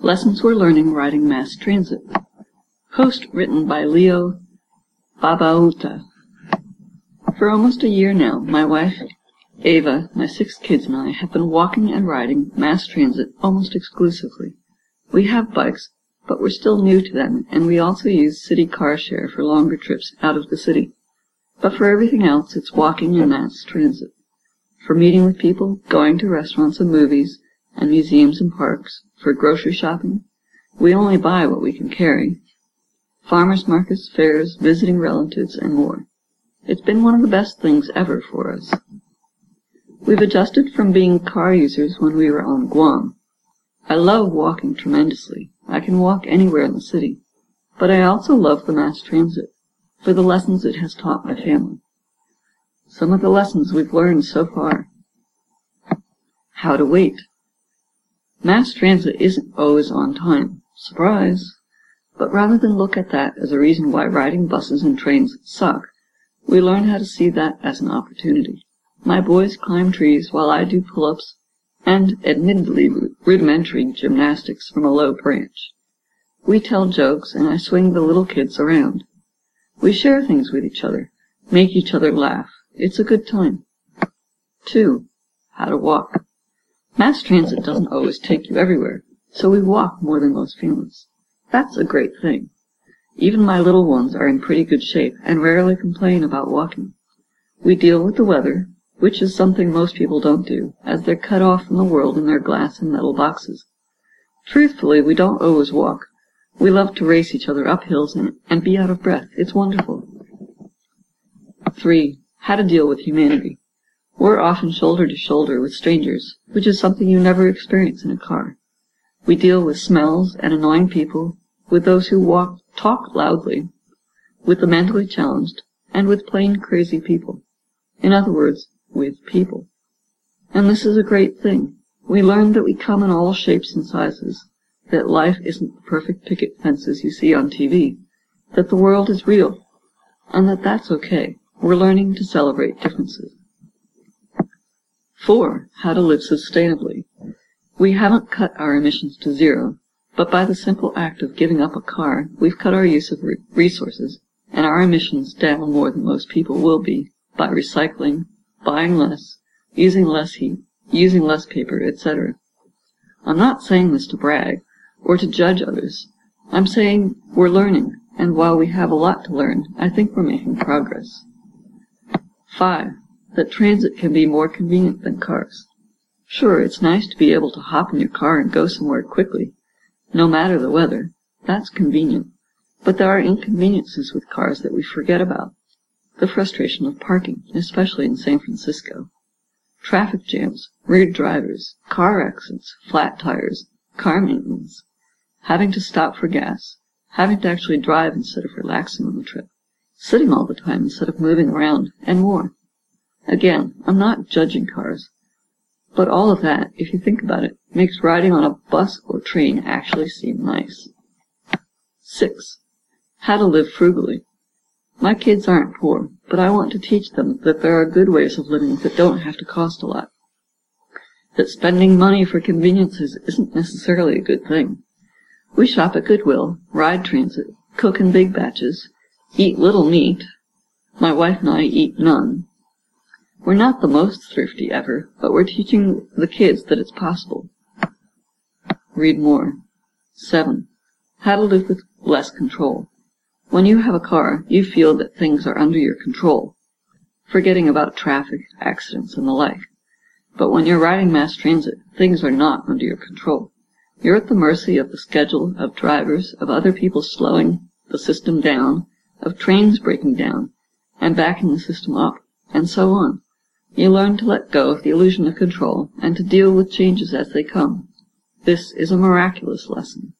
Lessons we're learning riding mass transit. Post written by Leo Babauta. For almost a year now, my wife, Ava, my six kids, and I have been walking and riding mass transit almost exclusively. We have bikes, but we're still new to them, and we also use city car share for longer trips out of the city. But for everything else, it's walking and mass transit. For meeting with people, going to restaurants and movies, and museums and parks, for grocery shopping, we only buy what we can carry. Farmers markets, fairs, visiting relatives, and more. It's been one of the best things ever for us. We've adjusted from being car users when we were on Guam. I love walking tremendously. I can walk anywhere in the city. But I also love the mass transit, for the lessons it has taught my family. Some of the lessons we've learned so far. How to wait. Mass transit isn't always on time. Surprise! But rather than look at that as a reason why riding buses and trains suck, we learn how to see that as an opportunity. My boys climb trees while I do pull-ups and admittedly rudimentary gymnastics from a low branch. We tell jokes and I swing the little kids around. We share things with each other, make each other laugh. It's a good time. 2. How to walk. Mass transit doesn't always take you everywhere, so we walk more than most families. That's a great thing. Even my little ones are in pretty good shape and rarely complain about walking. We deal with the weather, which is something most people don't do, as they're cut off from the world in their glass and metal boxes. Truthfully, we don't always walk. We love to race each other up hills and, and be out of breath. It's wonderful. 3. How to deal with humanity. We're often shoulder to shoulder with strangers, which is something you never experience in a car. We deal with smells and annoying people, with those who walk talk loudly, with the mentally challenged, and with plain crazy people. In other words, with people. And this is a great thing. We learn that we come in all shapes and sizes, that life isn't the perfect picket fences you see on TV, that the world is real, and that that's okay. We're learning to celebrate differences. 4. How to live sustainably. We haven't cut our emissions to zero, but by the simple act of giving up a car, we've cut our use of re resources and our emissions down more than most people will be by recycling, buying less, using less heat, using less paper, etc. I'm not saying this to brag or to judge others. I'm saying we're learning, and while we have a lot to learn, I think we're making progress. 5. That transit can be more convenient than cars. Sure, it's nice to be able to hop in your car and go somewhere quickly, no matter the weather. That's convenient. But there are inconveniences with cars that we forget about. The frustration of parking, especially in San Francisco. Traffic jams, weird drivers, car accidents, flat tires, car maintenance, having to stop for gas, having to actually drive instead of relaxing on the trip, sitting all the time instead of moving around, and more. Again, I'm not judging cars. But all of that, if you think about it, makes riding on a bus or train actually seem nice. 6. How to live frugally. My kids aren't poor, but I want to teach them that there are good ways of living that don't have to cost a lot. That spending money for conveniences isn't necessarily a good thing. We shop at Goodwill, ride transit, cook in big batches, eat little meat. My wife and I eat none. We're not the most thrifty ever, but we're teaching the kids that it's possible. Read more. 7. How to live with less control. When you have a car, you feel that things are under your control, forgetting about traffic, accidents, and the like. But when you're riding mass transit, things are not under your control. You're at the mercy of the schedule, of drivers, of other people slowing the system down, of trains breaking down, and backing the system up, and so on. You learn to let go of the illusion of control, and to deal with changes as they come. This is a miraculous lesson.